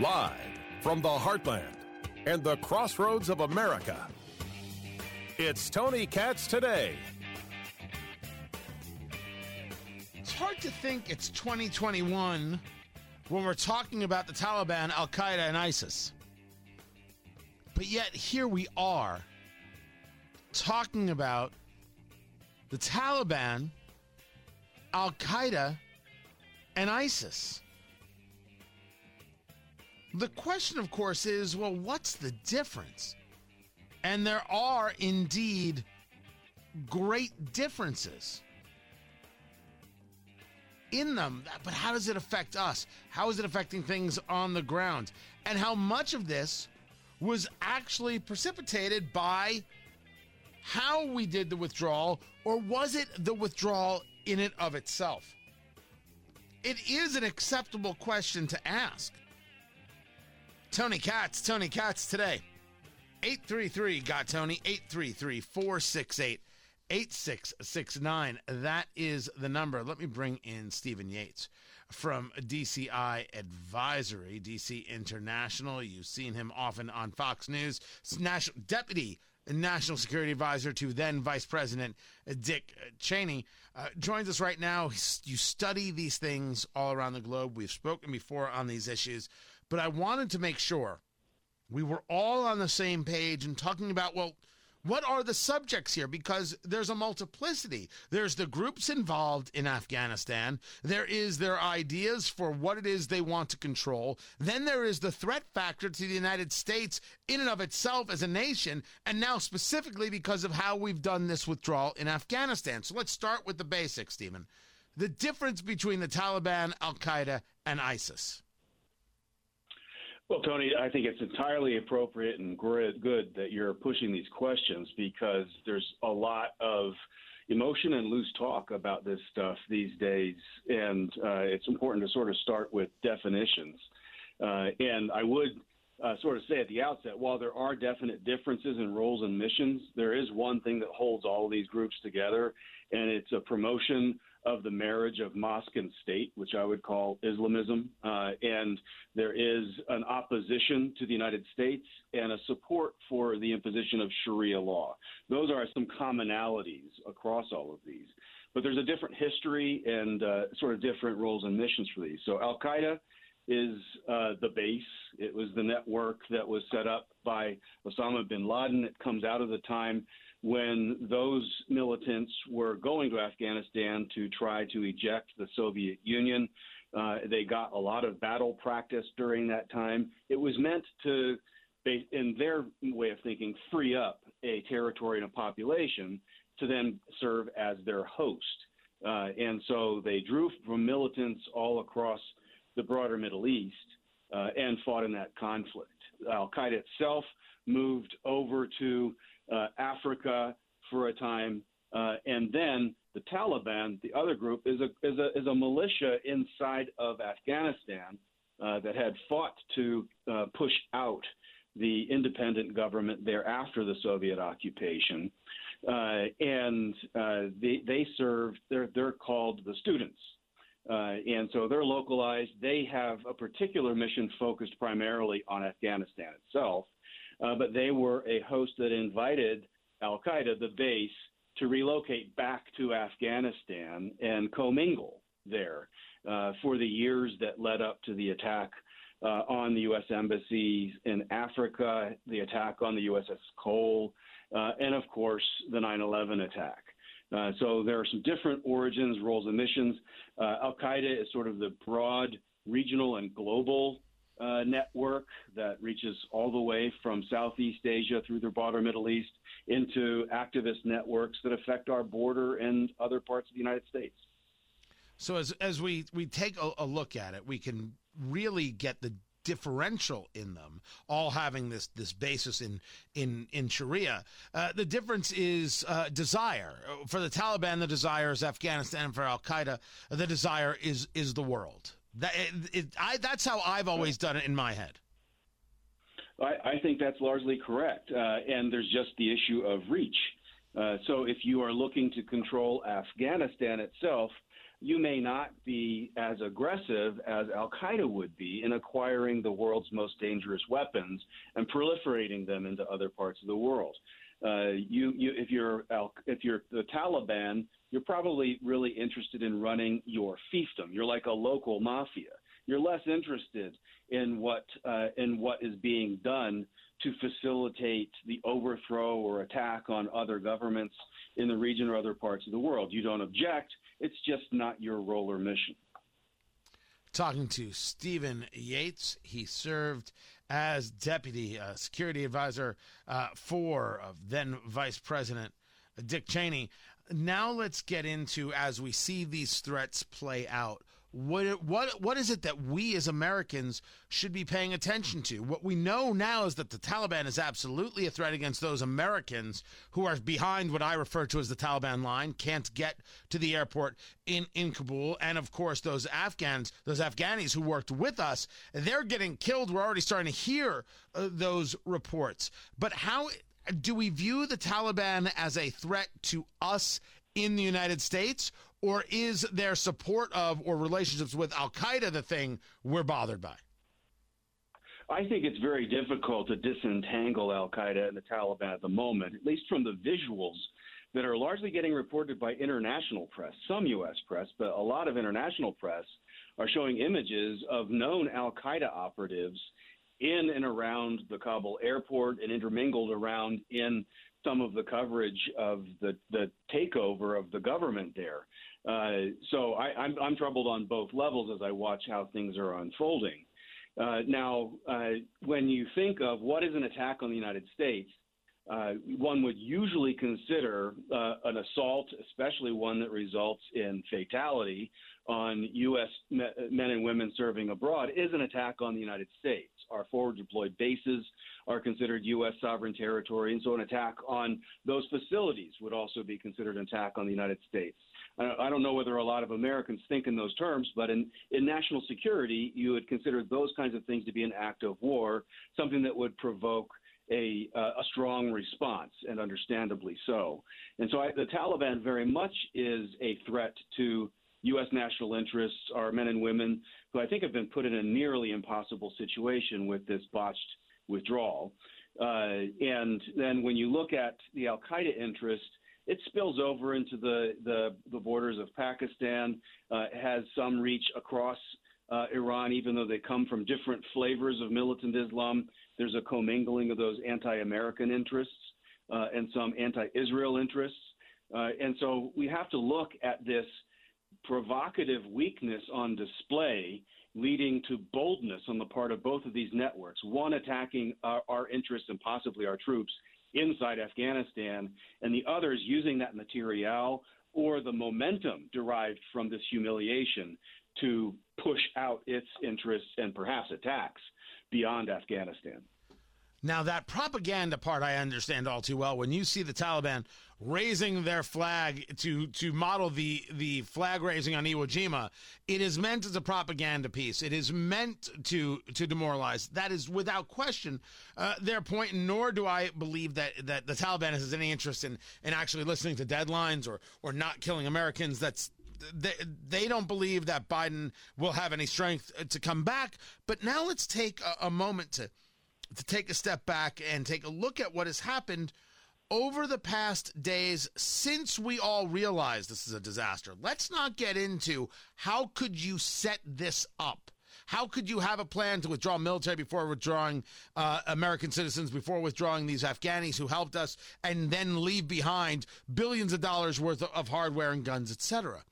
Live from the heartland and the crossroads of America, it's Tony Katz today. It's hard to think it's 2021 when we're talking about the Taliban, Al Qaeda, and ISIS. But yet, here we are talking about the Taliban, Al Qaeda, and ISIS. The question, of course, is well, what's the difference? And there are indeed great differences in them. But how does it affect us? How is it affecting things on the ground? And how much of this was actually precipitated by how we did the withdrawal, or was it the withdrawal in and of itself? It is an acceptable question to ask. Tony Katz, Tony Katz today. 833 got Tony, 833 468 8669. That is the number. Let me bring in Stephen Yates from DCI Advisory, DC International. You've seen him often on Fox News. National Deputy National Security Advisor to then Vice President Dick Cheney, uh, joins us right now. You study these things all around the globe. We've spoken before on these issues. But I wanted to make sure we were all on the same page and talking about, well, what are the subjects here? Because there's a multiplicity. There's the groups involved in Afghanistan. There is their ideas for what it is they want to control. Then there is the threat factor to the United States in and of itself as a nation. And now specifically because of how we've done this withdrawal in Afghanistan. So let's start with the basics, Stephen. The difference between the Taliban, Al Qaeda, and ISIS. Well, Tony, I think it's entirely appropriate and good that you're pushing these questions because there's a lot of emotion and loose talk about this stuff these days, and uh, it's important to sort of start with definitions. Uh, and I would uh, sort of say at the outset, while there are definite differences in roles and missions, there is one thing that holds all of these groups together, and it's a promotion of the marriage of mosque and state, which I would call Islamism. Uh, and there is an opposition to the United States and a support for the imposition of Sharia law. Those are some commonalities across all of these. But there's a different history and uh, sort of different roles and missions for these. So Al Qaeda is uh, the base. It was the network that was set up by Osama bin Laden. It comes out of the time when those militants were going to Afghanistan to try to eject the Soviet Union. Uh, they got a lot of battle practice during that time. It was meant to, in their way of thinking, free up a territory and a population to then serve as their host. Uh, and so they drew from militants all across the broader Middle East uh, and fought in that conflict. Al Qaeda itself moved over to uh, Africa for a time, uh, and then the Taliban, the other group, is a is a is a militia inside of Afghanistan uh, that had fought to uh, push out the independent government there after the Soviet occupation, uh, and uh, they they serve. They're they're called the students. Uh, and so they're localized. They have a particular mission focused primarily on Afghanistan itself. Uh, but they were a host that invited Al Qaeda, the base, to relocate back to Afghanistan and commingle there uh, for the years that led up to the attack uh, on the U.S. embassies in Africa, the attack on the USS Cole, uh, and of course the 9/11 attack. Uh, so there are some different origins, roles, and missions. Uh, Al Qaeda is sort of the broad regional and global uh, network that reaches all the way from Southeast Asia through the broader Middle East into activist networks that affect our border and other parts of the United States. So as as we we take a, a look at it, we can really get the differential in them, all having this this basis in in in Sharia. Uh, the difference is uh, desire. For the Taliban, the desire is Afghanistan. For Al Qaeda, the desire is is the world. That it, it, I, that's how I've always done it in my head. I, I think that's largely correct, uh, and there's just the issue of reach. Uh, so if you are looking to control Afghanistan itself, you may not be as aggressive as Al Qaeda would be in acquiring the world's most dangerous weapons and proliferating them into other parts of the world. Uh, you, you, if you're if you're the Taliban, you're probably really interested in running your fiefdom. You're like a local mafia. You're less interested in what uh, in what is being done to facilitate the overthrow or attack on other governments in the region or other parts of the world. You don't object. It's just not your role or mission. Talking to Stephen Yates, he served as deputy uh, security advisor uh, for then Vice President Dick Cheney. Now let's get into as we see these threats play out what what what is it that we as Americans should be paying attention to? What we know now is that the Taliban is absolutely a threat against those Americans who are behind what I refer to as the Taliban line, can't get to the airport in in Kabul, and of course those Afghans, those Afghanis who worked with us, they're getting killed. We're already starting to hear uh, those reports. But how do we view the Taliban as a threat to us in the United States, or is their support of or relationships with Al Qaeda the thing we're bothered by? I think it's very difficult to disentangle Al Qaeda and the Taliban at the moment, at least from the visuals that are largely getting reported by international press, some U.S. press, but a lot of international press are showing images of known Al Qaeda operatives in and around the Kabul airport and intermingled around in some of the coverage of the, the takeover of the government there. Uh, so I, I'm, I'm troubled on both levels as I watch how things are unfolding. Uh, now, uh, when you think of what is an attack on the United States, uh, one would usually consider uh, an assault, especially one that results in fatality on U.S. men and women serving abroad, is an attack on the United States. Our forward deployed bases are considered U.S. sovereign territory, and so an attack on those facilities would also be considered an attack on the United States. I don't know whether a lot of Americans think in those terms, but in, in national security, you would consider those kinds of things to be an act of war, something that would provoke a, uh, a strong response, and understandably so. And so I, the Taliban very much is a threat to U.S. national interests, our men and women, who I think have been put in a nearly impossible situation with this botched withdrawal. Uh, and then when you look at the Al Qaeda interest, it spills over into the, the, the borders of Pakistan, uh, has some reach across uh, Iran, even though they come from different flavors of militant Islam. There's a commingling of those anti American interests uh, and some anti Israel interests. Uh, and so we have to look at this provocative weakness on display leading to boldness on the part of both of these networks, one attacking our, our, interests and possibly our troops inside Afghanistan, and the others using that material or the momentum derived from this humiliation to push out its interests and perhaps attacks beyond Afghanistan. Now, that propaganda part I understand all too well. When you see the Taliban raising their flag to to model the the flag raising on Iwo Jima, it is meant as a propaganda piece. It is meant to to demoralize. That is without question uh, their point. Nor do I believe that that the Taliban has any interest in in actually listening to deadlines or or not killing Americans. That's they, they don't believe that Biden will have any strength to come back. But now let's take a, a moment to to take a step back and take a look at what has happened over the past days since we all realized this is a disaster. Let's not get into how could you set this up? How could you have a plan to withdraw military before withdrawing uh, American citizens, before withdrawing these Afghanis who helped us, and then leave behind billions of dollars worth of hardware and guns, etc.?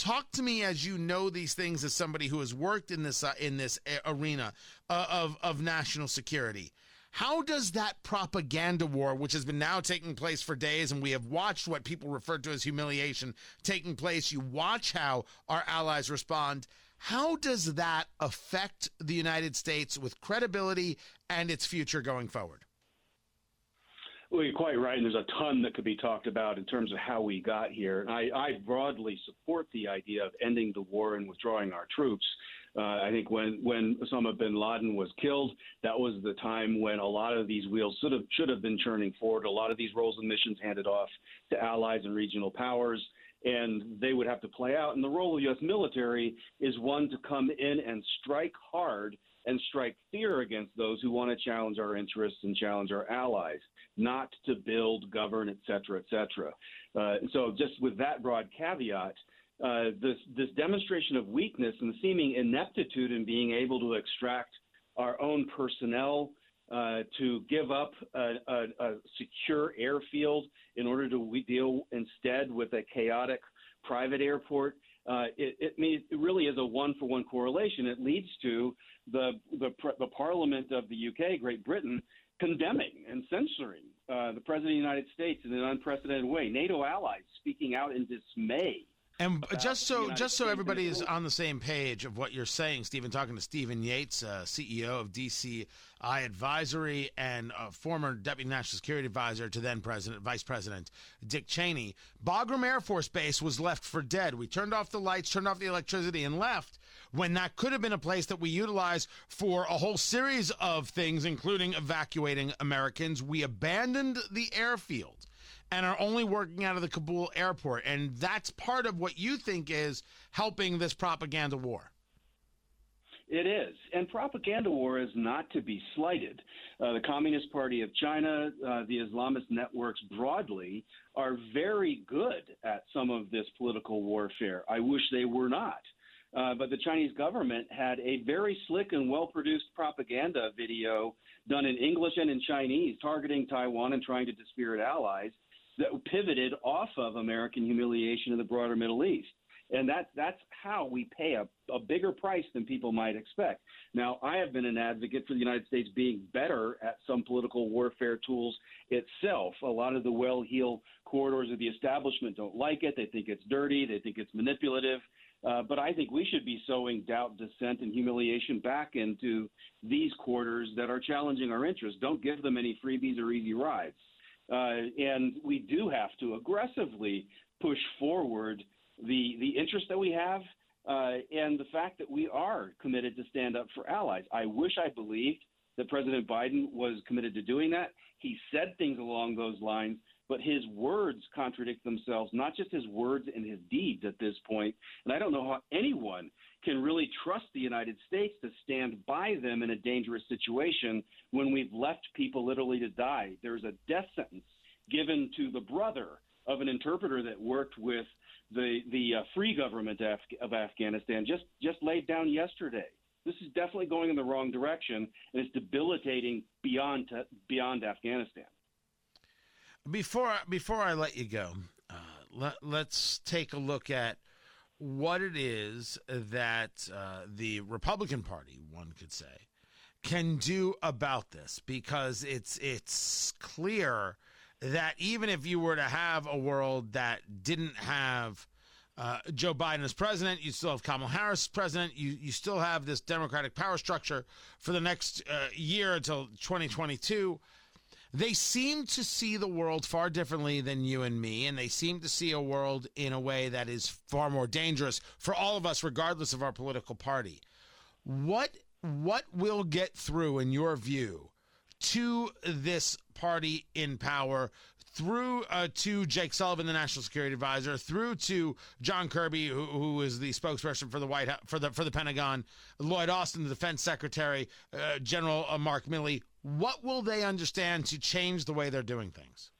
Talk to me as you know these things as somebody who has worked in this uh, in this arena uh, of of national security. How does that propaganda war, which has been now taking place for days, and we have watched what people refer to as humiliation taking place, you watch how our allies respond. How does that affect the United States with credibility and its future going forward? Well, you're quite right, and there's a ton that could be talked about in terms of how we got here. I, I broadly support the idea of ending the war and withdrawing our troops. Uh, I think when when Osama bin Laden was killed, that was the time when a lot of these wheels should have should have been churning forward. A lot of these roles and missions handed off to allies and regional powers. and they would have to play out. And the role of the U.S. military is one to come in and strike hard and strike fear against those who want to challenge our interests and challenge our allies, not to build, govern, et cetera, et cetera. Uh, so, just with that broad caveat, uh, this, this demonstration of weakness and the seeming ineptitude in being able to extract our own personnel uh, to give up a, a, a, secure airfield in order to deal instead with a chaotic private airport. Uh, it, it, means, it really is a one for one correlation. It leads to the, the, the Parliament of the UK, Great Britain, condemning and censoring uh, the President of the United States in an unprecedented way. NATO allies speaking out in dismay and just so just so everybody is on the same page of what you're saying, Stephen, talking to Stephen Yates, uh, CEO of DCI Advisory and former Deputy National Security Advisor to then President, Vice President Dick Cheney. Bagram Air Force Base was left for dead. We turned off the lights, turned off the electricity, and left when that could have been a place that we utilize for a whole series of things, including evacuating Americans. We abandoned the airfield and are only working out of the Kabul airport. And that's part of what you think is helping this propaganda war. It is. And propaganda war is not to be slighted. Uh, the Communist Party of China, uh, the Islamist networks broadly, are very good at some of this political warfare. I wish they were not. Uh, but the Chinese government had a very slick and well produced propaganda video done in English and in Chinese targeting Taiwan and trying to dispirit allies that pivoted off of American humiliation in the broader Middle East. And that, that's how we pay a, a bigger price than people might expect. Now, I have been an advocate for the United States being better at some political warfare tools itself. A lot of the well heeled corridors of the establishment don't like it. They think it's dirty, they think it's manipulative. Uh, but I think we should be sowing doubt, dissent, and humiliation back into these quarters that are challenging our interests. Don't give them any freebies or easy rides. Uh, and we do have to aggressively push forward the the interest that we have uh, and the fact that we are committed to stand up for allies. I wish I believed that President Biden was committed to doing that. He said things along those lines, but his words contradict themselves, not just his words and his deeds at this point. And I don't know how anyone can really trust the United States to stand by them in a dangerous situation when we've left people literally to die. There's a death sentence given to the brother of an interpreter that worked with the the uh, free government of, of Afghanistan just just laid down yesterday. This is definitely going in the wrong direction, and it's debilitating beyond beyond Afghanistan. Before before I let you go, uh, let, let's take a look at what it is that uh, the Republican Party, one could say, can do about this, because it's it's clear that even if you were to have a world that didn't have uh, Joe Biden as president, you still have Kamala Harris as president, you you still have this Democratic power structure for the next uh, year until 2022 they seem to see the world far differently than you and me, and they seem to see a world in a way that is far more dangerous for all of us, regardless of our political party. What what will get through, in your view, to this party in power through uh, to Jake Sullivan, the national security advisor, through to John Kirby, who, who is the spokesperson for the White House, for the for the Pentagon, Lloyd Austin, the defense secretary, uh, General uh, Mark Milley. What will they understand to change the way they're doing things?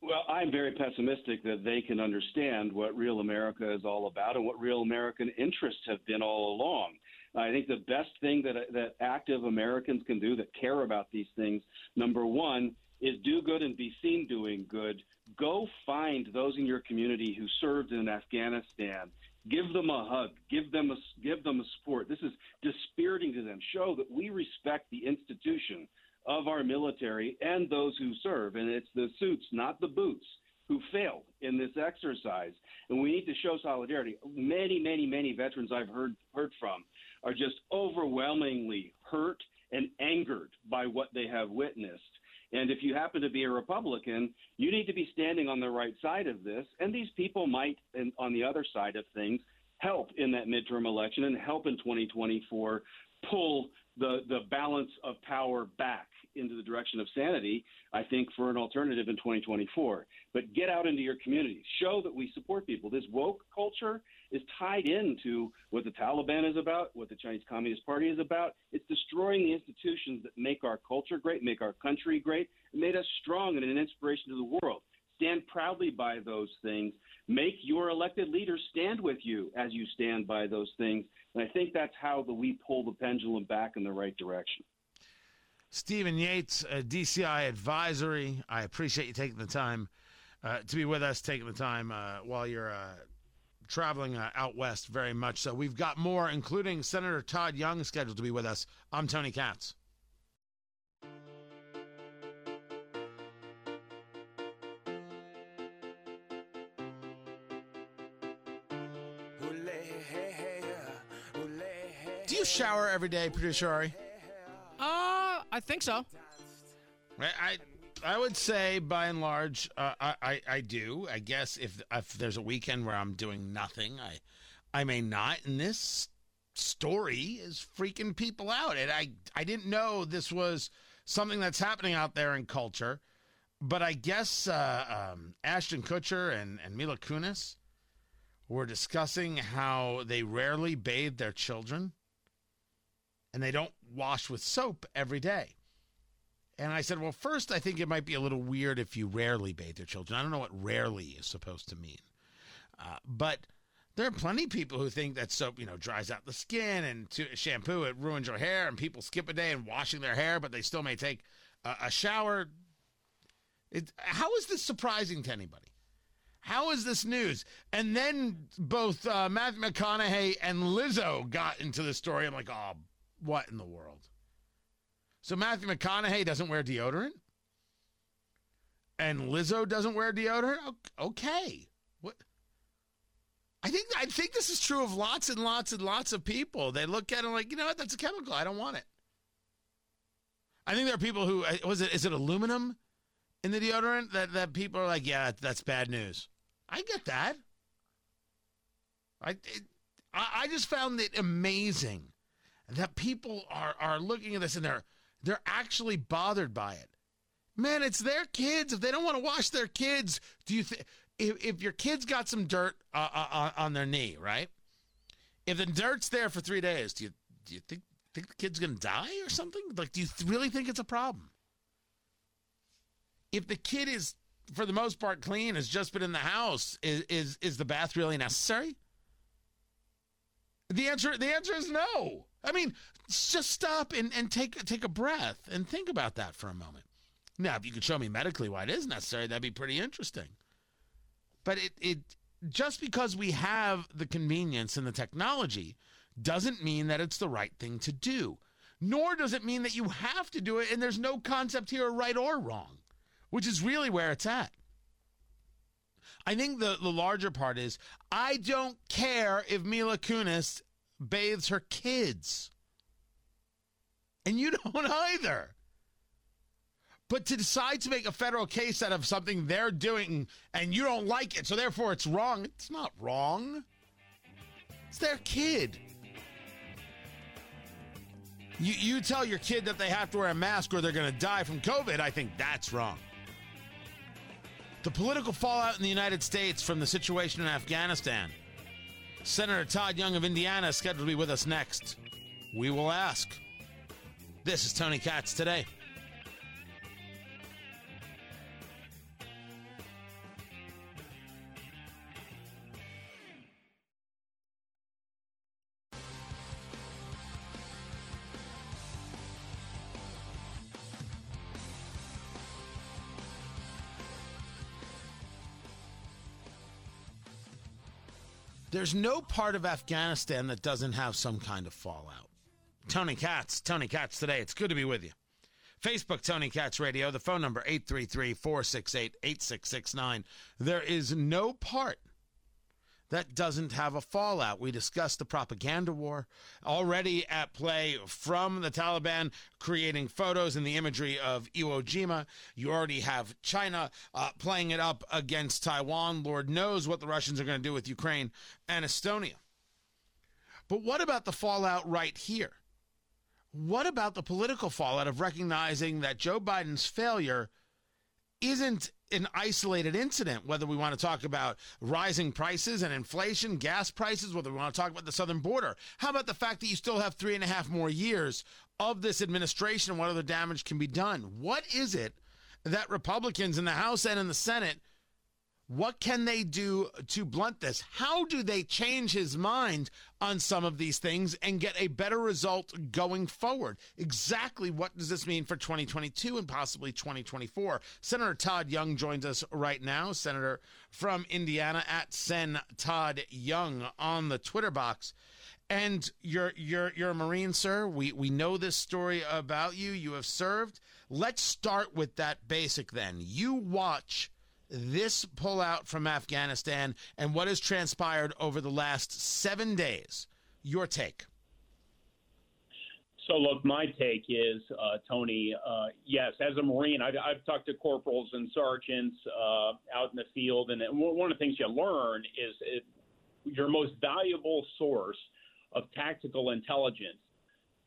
Well, I'm very pessimistic that they can understand what real America is all about and what real American interests have been all along. I think the best thing that that active Americans can do that care about these things, number one, is do good and be seen doing good. Go find those in your community who served in Afghanistan. Give them a hug. Give them a give them a support. This is dispiriting to them. Show that we respect the institution of our military and those who serve. And it's the suits, not the boots, who failed in this exercise. And we need to show solidarity. Many, many, many veterans I've heard heard from are just overwhelmingly hurt and angered by what they have witnessed. And if you happen to be a Republican, you need to be standing on the right side of this. And these people might, on the other side of things, help in that midterm election and help in 2024 pull the the balance of power back into the direction of sanity, I think, for an alternative in 2024. But get out into your communities, show that we support people. This woke culture is tied into what the Taliban is about, what the Chinese Communist Party is about. It's destroying the institutions that make our culture great, make our country great, made us strong and an inspiration to the world. Stand proudly by those things. Make your elected leaders stand with you as you stand by those things. And I think that's how the, we pull the pendulum back in the right direction. Stephen Yates, uh, DCI Advisory. I appreciate you taking the time uh, to be with us, taking the time uh, while you're uh, traveling uh, out west very much. So we've got more, including Senator Todd Young, scheduled to be with us. I'm Tony Katz. You shower every day, producer Ari? Uh, I think so. I, I I would say by and large, uh, I, I I do. I guess if if there's a weekend where I'm doing nothing, I I may not. And this story is freaking people out. And I I didn't know this was something that's happening out there in culture. But I guess uh, um, Ashton Kutcher and, and Mila Kunis were discussing how they rarely bathe their children and they don't wash with soap every day. And I said, well, first, I think it might be a little weird if you rarely bathe your children. I don't know what rarely is supposed to mean. Uh, but there are plenty of people who think that soap, you know, dries out the skin and to, shampoo, it ruins your hair, and people skip a day in washing their hair, but they still may take a, a shower. It, how is this surprising to anybody? How is this news? And then both uh, Matthew McConaughey and Lizzo got into the story. I'm like, oh, what in the world? So Matthew McConaughey doesn't wear deodorant? And Lizzo doesn't wear deodorant? Okay. What? I think I think this is true of lots and lots and lots of people. They look at it like, you know what, that's a chemical. I don't want it. I think there are people who uh, was it is it aluminum in the deodorant that, that people are like, yeah, that's bad news. I get that. I it, I just found it amazing that people are are looking at this and they're they're actually bothered by it. Man, it's their kids. If they don't want to wash their kids, do you think if, if your kids got some dirt uh, uh, on their knee, right? If the dirt's there for three days, do you do you think think the kid's gonna die or something? Like, do you really think it's a problem? If the kid is, for the most part, clean, has just been in the house, is is is the bath really necessary? The answer the answer is no. I mean, just stop and, and take take a breath and think about that for a moment. Now, if you could show me medically why it is necessary, that'd be pretty interesting. But it, it just because we have the convenience and the technology doesn't mean that it's the right thing to do. Nor does it mean that you have to do it and there's no concept here of right or wrong, which is really where it's at. I think the, the larger part is I don't care if Mila Kunis bathes her kids. And you don't either. But to decide to make a federal case out of something they're doing and you don't like it, so therefore it's wrong, it's not wrong. It's their kid. You, you tell your kid that they have to wear a mask or they're going to die from COVID, I think that's wrong. The political fallout in the United States from the situation in Afghanistan Senator Todd Young of Indiana is scheduled to be with us next. We will ask. This is Tony Katz today. There's no part of Afghanistan that doesn't have some kind of fallout. Tony Katz, Tony Katz today. It's good to be with you. Facebook, Tony Katz Radio, the phone number 833 468 8669. There is no part that doesn't have a fallout. We discussed the propaganda war already at play from the Taliban creating photos and the imagery of Iwo Jima. You already have China uh, playing it up against Taiwan. Lord knows what the Russians are going to do with Ukraine and Estonia. But what about the fallout right here? what about the political fallout of recognizing that Joe Biden's failure isn't an isolated incident, whether we want to talk about rising prices and inflation, gas prices, whether we want to talk about the southern border. How about the fact that you still have three and a half more years of this administration and what other damage can be done? What is it that Republicans in the House and in the Senate what can they do to blunt this? How do they change his mind on some of these things and get a better result going forward? Exactly what does this mean for 2022 and possibly 2024? Senator Todd Young joins us right now, Senator from Indiana at Sen Todd Young on the Twitter box. And you're you're you're a Marine, sir. We we know this story about you. You have served. Let's start with that basic then. You watch this pullout from Afghanistan and what has transpired over the last seven days. Your take. So, look, my take is, uh, Tony, uh, yes, as a Marine, I've, I've, talked to corporals and sergeants uh, out in the field, and one of the things you learn is it, your most valuable source of tactical intelligence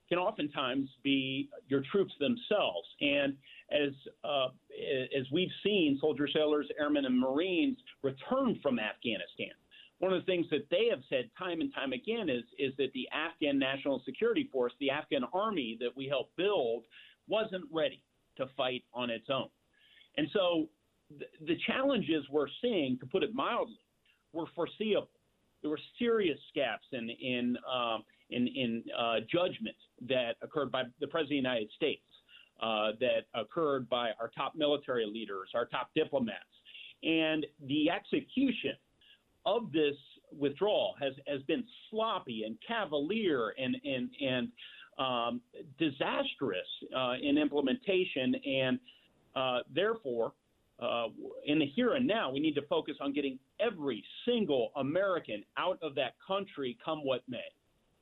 can oftentimes be your troops themselves. And as uh, as we've seen soldiers, sailors, airmen, and Marines return from Afghanistan. One of the things that they have said time and time again is is that the Afghan National Security Force, the Afghan army that we helped build, wasn't ready to fight on its own. And so the, the challenges we're seeing, to put it mildly, were foreseeable. There were serious gaps in in um, in, in uh, judgment that occurred by the President of the United States uh, that occurred by our top military leaders, our top diplomats. And the execution of this withdrawal has, has been sloppy and cavalier and, and, and um, disastrous uh, in implementation. And uh, therefore, uh, in the here and now, we need to focus on getting every single American out of that country, come what may.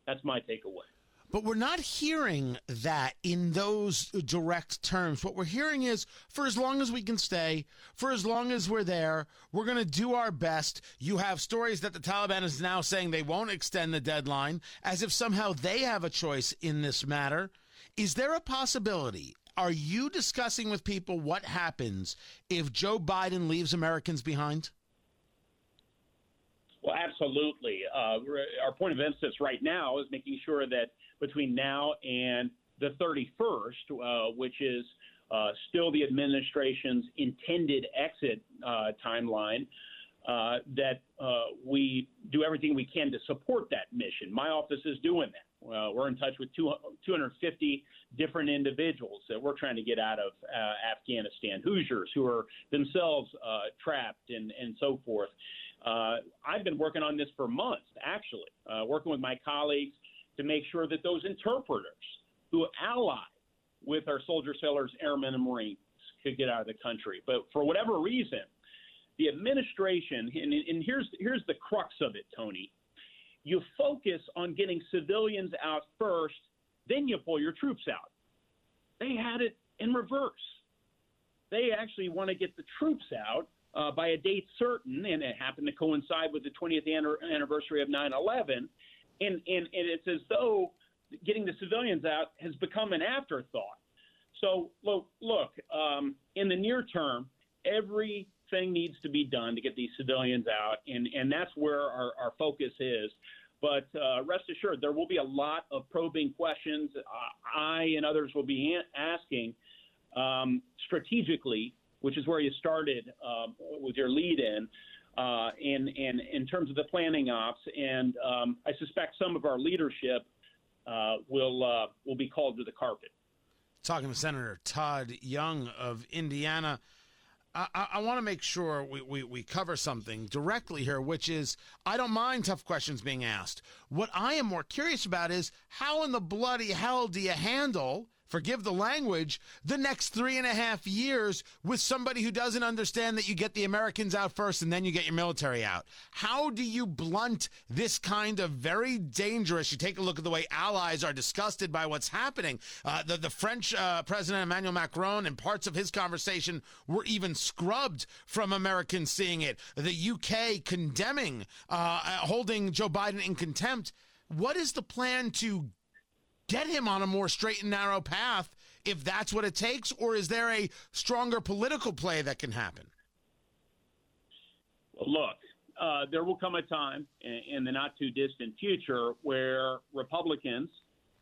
That's my takeaway. But we're not hearing that in those direct terms. What we're hearing is for as long as we can stay, for as long as we're there, we're going to do our best. You have stories that the Taliban is now saying they won't extend the deadline, as if somehow they have a choice in this matter. Is there a possibility? Are you discussing with people what happens if Joe Biden leaves Americans behind? Well, absolutely. Uh, our point of emphasis right now is making sure that between now and the 31st, uh, which is uh, still the administration's intended exit uh, timeline, uh, that uh, we do everything we can to support that mission. My office is doing that. we're in touch with two, 250 different individuals that we're trying to get out of Afghanistan, Hoosiers who are themselves trapped and, and so forth. Uh, I've been working on this for months, actually, uh, working with my colleagues to make sure that those interpreters who ally with our soldiers, sailors, airmen, and Marines could get out of the country. But for whatever reason, the administration, and, and here's here's the crux of it, Tony. You focus on getting civilians out first, then you pull your troops out. They had it in reverse. They actually want to get the troops out uh, by a date certain, and it happened to coincide with the 20th anniversary of 9 11. And, and, and it's as though getting the civilians out has become an afterthought. So, look, look um, in the near term, everything needs to be done to get these civilians out, and, and that's where our, our focus is. But uh, rest assured, there will be a lot of probing questions. Uh, I and others will be asking um, strategically which is where you started um, with your lead in. Uh, in, in, terms of the planning ops, and um, I suspect some of our leadership uh, will uh, will be called to the carpet. Talking to Senator Todd Young of Indiana. I, I, want to make sure we, we, we cover something directly here, which is I don't mind tough questions being asked. What I am more curious about is how in the bloody hell do you handle forgive the language, the next three and a half years with somebody who doesn't understand that you get the Americans out first and then you get your military out. How do you blunt this kind of very dangerous? You take a look at the way allies are disgusted by what's happening. Uh, the, the French uh, President Emmanuel Macron and parts of his conversation were even scrubbed from Americans seeing it. The UK condemning, uh, holding Joe Biden in contempt. What is the plan to get him on a more straight and narrow path if that's what it takes? Or is there a stronger political play that can happen? Look, uh, there will come a time in, the not too distant future where Republicans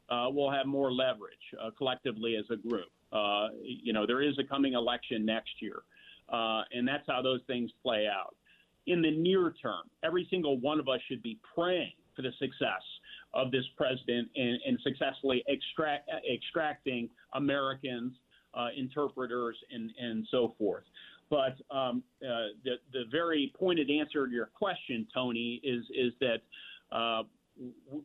uh, will have more leverage uh, collectively as a group. Uh, you know, there is a coming election next year, uh, and that's how those things play out. In the near term, every single one of us should be praying for the success of this president in, successfully extract, extracting Americans, uh, interpreters, and, and so forth. But um, uh, the the very pointed answer to your question, Tony, is is that uh,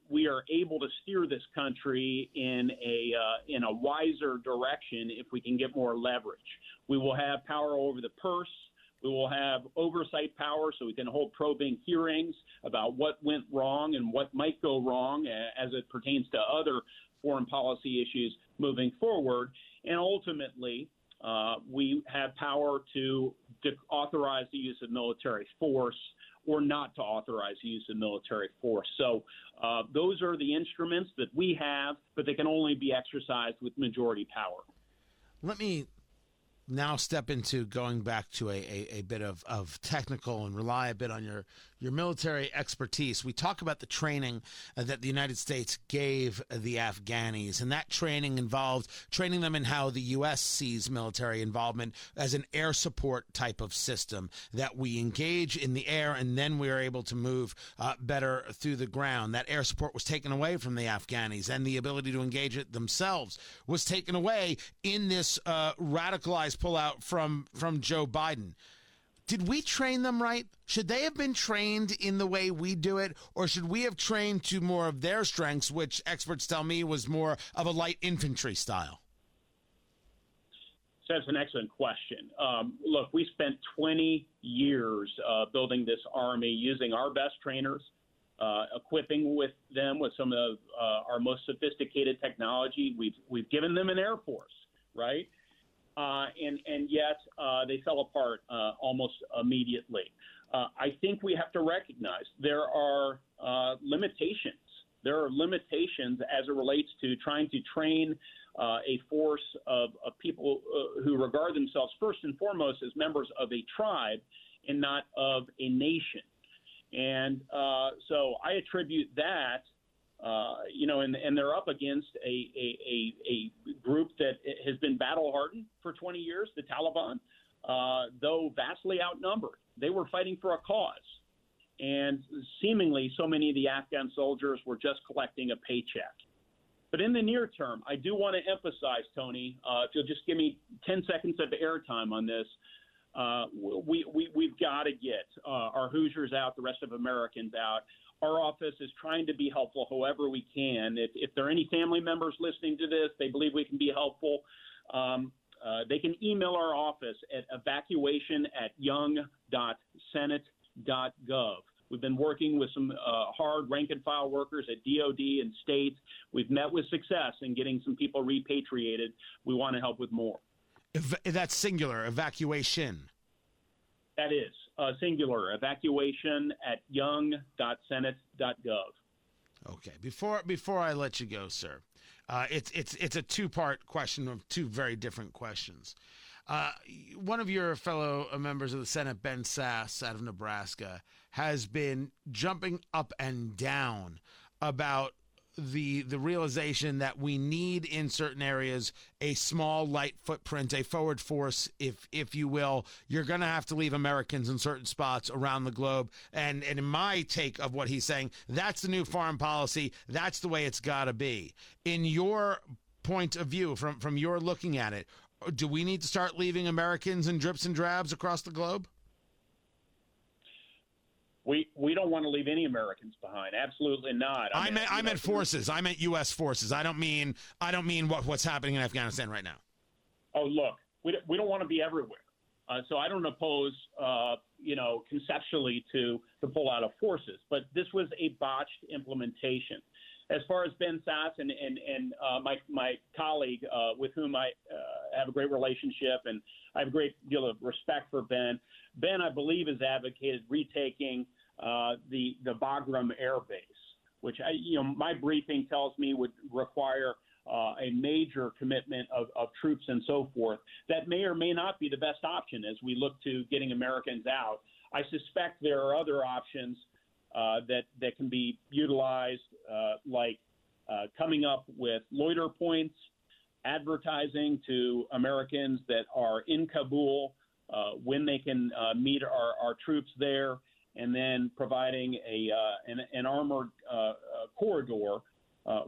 we are able to steer this country in a uh, in a wiser direction if we can get more leverage. We will have power over the purse. We will have oversight power so we can hold probing hearings about what went wrong and what might go wrong as it pertains to other foreign policy issues moving forward. And ultimately, uh, we have power to, to authorize the use of military force or not to authorize the use of military force. So uh, those are the instruments that we have, but they can only be exercised with majority power. Let me now step into going back to a, a, a, bit of, of technical and rely a bit on your, your military expertise. We talk about the training that the United States gave the Afghanis, and that training involved training them in how the U.S. sees military involvement as an air support type of system that we engage in the air and then we are able to move uh, better through the ground. That air support was taken away from the Afghanis, and the ability to engage it themselves was taken away in this uh, radicalized pullout from from Joe Biden. Did we train them right? Should they have been trained in the way we do it, or should we have trained to more of their strengths, which experts tell me was more of a light infantry style? That's an excellent question. Um, look, we spent 20 years uh, building this army using our best trainers, uh, equipping with them with some of uh, our most sophisticated technology. We've we've given them an air force, right? Uh, and and yet uh, they fell apart uh, almost immediately. Uh, I think we have to recognize there are uh, limitations. There are limitations as it relates to trying to train uh, a force of, of people who regard themselves first and foremost as members of a tribe and not of a nation. And so I attribute that uh, you know, and, and they're up against a, a, a, a, group that has been battle hardened for 20 years, the Taliban, uh, though vastly outnumbered. They were fighting for a cause. And seemingly, so many of the Afghan soldiers were just collecting a paycheck. But in the near term, I do want to emphasize, Tony, uh, if you'll just give me 10 seconds of airtime on this, uh, we, we, we've got to get uh, our Hoosiers out, the rest of Americans out. Our office is trying to be helpful however we can. If, if there are any family members listening to this, they believe we can be helpful. Um, uh, they can email our office at evacuation at young.senate.gov. We've been working with some uh, hard rank and file workers at DOD and states. We've met with success in getting some people repatriated. We want to help with more. If that's singular, evacuation. That is uh, singular evacuation at young.senate.gov. Okay. Before before I let you go, sir, uh, it's it's it's a two part question of two very different questions. Uh, one of your fellow members of the Senate, Ben Sasse, out of Nebraska, has been jumping up and down about the the realization that we need in certain areas a small light footprint a forward force if if you will. You're going to have to leave americans in certain spots around the globe. And and in my take of what he's saying that's the new foreign policy. That's the way it's got to be. In your point of view from from your looking at it do we need to start leaving americans in drips and drabs across the globe we we don't want to leave any Americans behind. Absolutely not. I, I mean, meant I know, meant forces. I meant U.S. forces. I don't mean I don't mean what what's happening in Afghanistan right now. Oh, look, we don't, we don't want to be everywhere. Uh, so I don't oppose, uh, you know, conceptually to the pull out of forces, but this was a botched implementation. As far as Ben Sasse and and, and uh, my my colleague uh, with whom I uh, have a great relationship and I have a great deal of respect for Ben. Ben, I believe, has advocated retaking uh, the the Bagram Air Base. which I, you know my briefing tells me would require uh, a major commitment of, of troops and so forth. That may or may not be the best option as we look to getting Americans out. I suspect there are other options uh, that that can be utilized, uh, like uh, coming up with loiter points, advertising to Americans that are in Kabul when they can meet our, our troops there, and then providing a uh, an, an armored corridor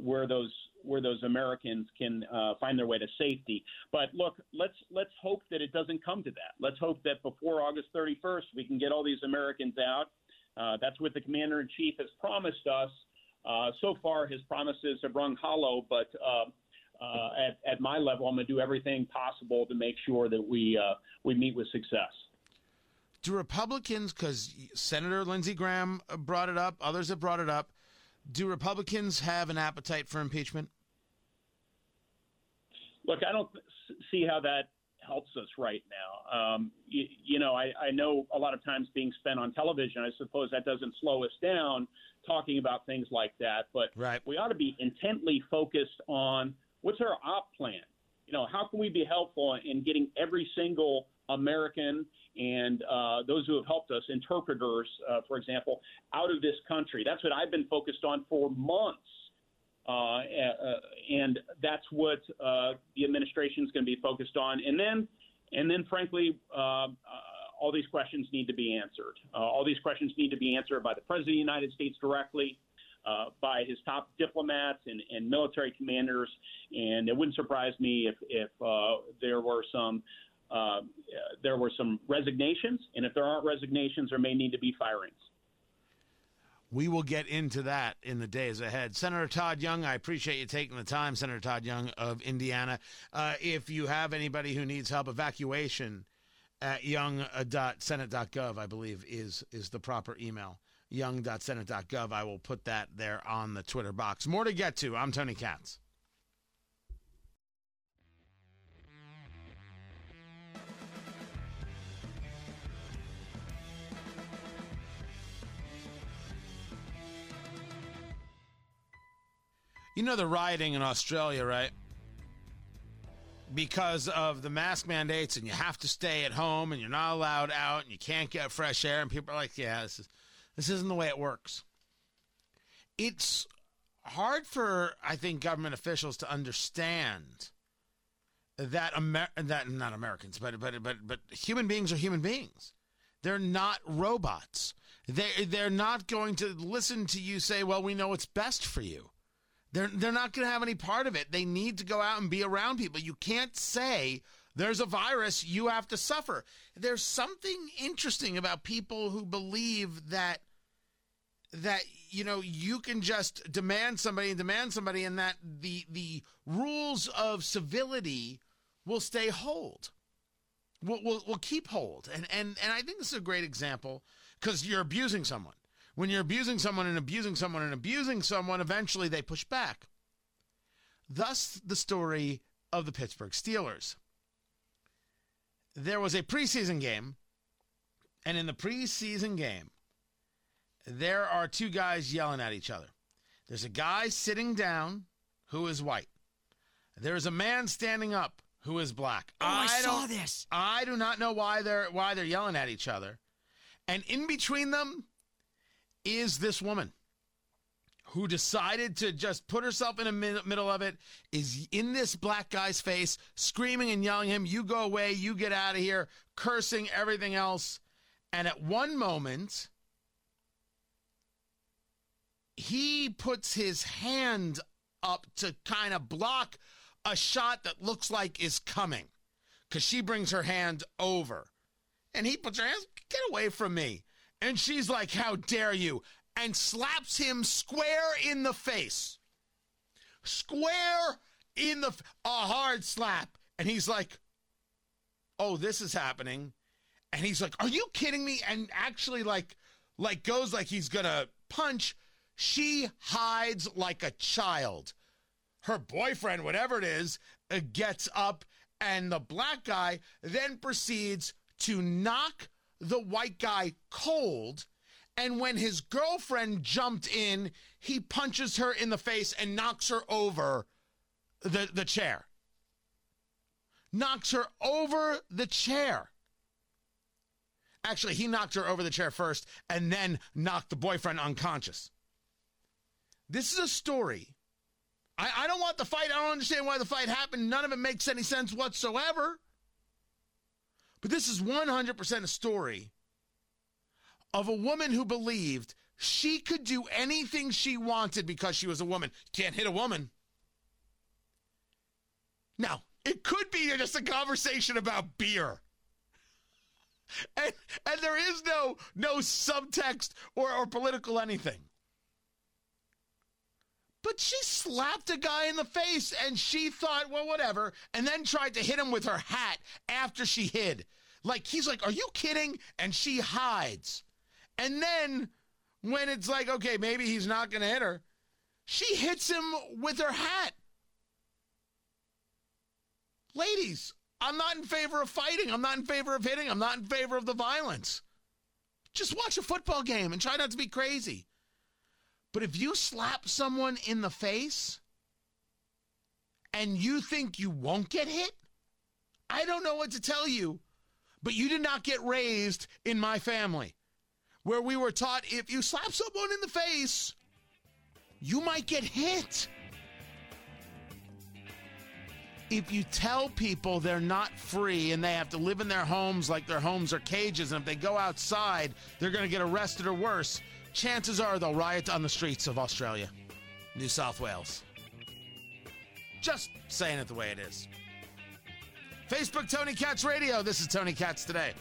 where those where those Americans can uh, find their way to safety. But look, let's let's hope that it doesn't come to that. Let's hope that before August 31st we can get all these Americans out. Uh, that's what the commander in chief has promised us. Uh, so far, his promises have rung hollow, but uh, uh, at, at, my level, I'm going to do everything possible to make sure that we uh, we meet with success. Do Republicans, because Senator Lindsey Graham brought it up, others have brought it up, do Republicans have an appetite for impeachment? Look, I don't see how that helps us right now. Um, you, you, know, I, I, know a lot of times being spent on television. I suppose that doesn't slow us down talking about things like that. But right. we ought to be intently focused on what's our op plan. You know, how can we be helpful in getting every single American and uh, those who have helped us, interpreters, uh, for example, out of this country. That's what I've been focused on for months. Uh, and that's what uh, the administration is going to be focused on. And then, and then, frankly, uh, uh, all these questions need to be answered. all these questions need to be answered by the president of the United States directly. Uh, by his top diplomats and, and, military commanders. And it wouldn't surprise me if, if uh, there were some uh, there were some resignations, and if there aren't resignations, there may need to be firings. We will get into that in the days ahead. Senator Todd Young, I appreciate you taking the time, Senator Todd Young of Indiana. Uh, if you have anybody who needs help, evacuation at young.senate.gov, I believe, is is the proper email. Young.senate.gov. I will put that there on the Twitter box. More to get to. I'm Tony Katz. You know the rioting in Australia, right? Because of the mask mandates, and you have to stay at home, and you're not allowed out, and you can't get fresh air, and people are like, "Yeah, this is this isn't the way it works." It's hard for I think government officials to understand that Amer- that not Americans, but but but but human beings are human beings. They're not robots. They they're not going to listen to you say, "Well, we know what's best for you." They're they're not going to have any part of it. They need to go out and be around people. You can't say there's a virus, you have to suffer. There's something interesting about people who believe that that you know you can just demand somebody and demand somebody and that the the rules of civility will stay hold will will, will keep hold and and and i think this is a great example because you're abusing someone when you're abusing someone and abusing someone and abusing someone, eventually they push back. Thus, the story of the Pittsburgh Steelers. There was a preseason game, and in the preseason game, there are two guys yelling at each other. There's a guy sitting down who is white. There's a man standing up who is black. Oh, I, I saw this. I do not know why they're why they're yelling at each other. And in between them, is this woman who decided to just put herself in the middle of it, is in this black guy's face, screaming and yelling him, You go away, you get out of here, cursing everything else. And at one moment, he puts his hand up to kind of block a shot that looks like is coming because she brings her hand over. And he puts her hands, get away from me. And she's like, How dare you? And slaps him square in the face. Square in the, a hard slap. And he's like, Oh, this is happening. And he's like, Are you kidding me? And actually, like, like goes like he's gonna punch. She hides like a child. Her boyfriend, whatever it is, uh, gets up, and the black guy then proceeds to knock the white guy cold And when his girlfriend jumped in, he punches her in the face and knocks her over the, the chair. Knocks her over the chair. Actually, he knocked her over the chair first and then knocked the boyfriend unconscious. This is a story. I, I don't want the fight. I don't understand why the fight happened. None of it makes any sense whatsoever. But this is 100% a story of a woman who believed she could do anything she wanted because she was a woman. Can't hit a woman. Now, it could be just a conversation about beer. And, and there is no no subtext or, or political anything. But she slapped a guy in the face and she thought, well, whatever, and then tried to hit him with her hat after she hid. Like, he's like, are you kidding? And she hides. And then when it's like, okay, maybe he's not going to hit her, she hits him with her hat. Ladies, I'm not in favor of fighting. I'm not in favor of hitting. I'm not in favor of the violence. Just watch a football game and try not to be crazy. But if you slap someone in the face and you think you won't get hit, I don't know what to tell you, but you did not get raised in my family where we were taught if you slap someone in the face, you might get hit. If you tell people they're not free and they have to live in their homes like their homes are cages, and if they go outside, they're going to get arrested or worse, chances are they'll riot on the streets of Australia, New South Wales. Just saying it the way it is. Facebook Tony Katz Radio. This is Tony Katz today.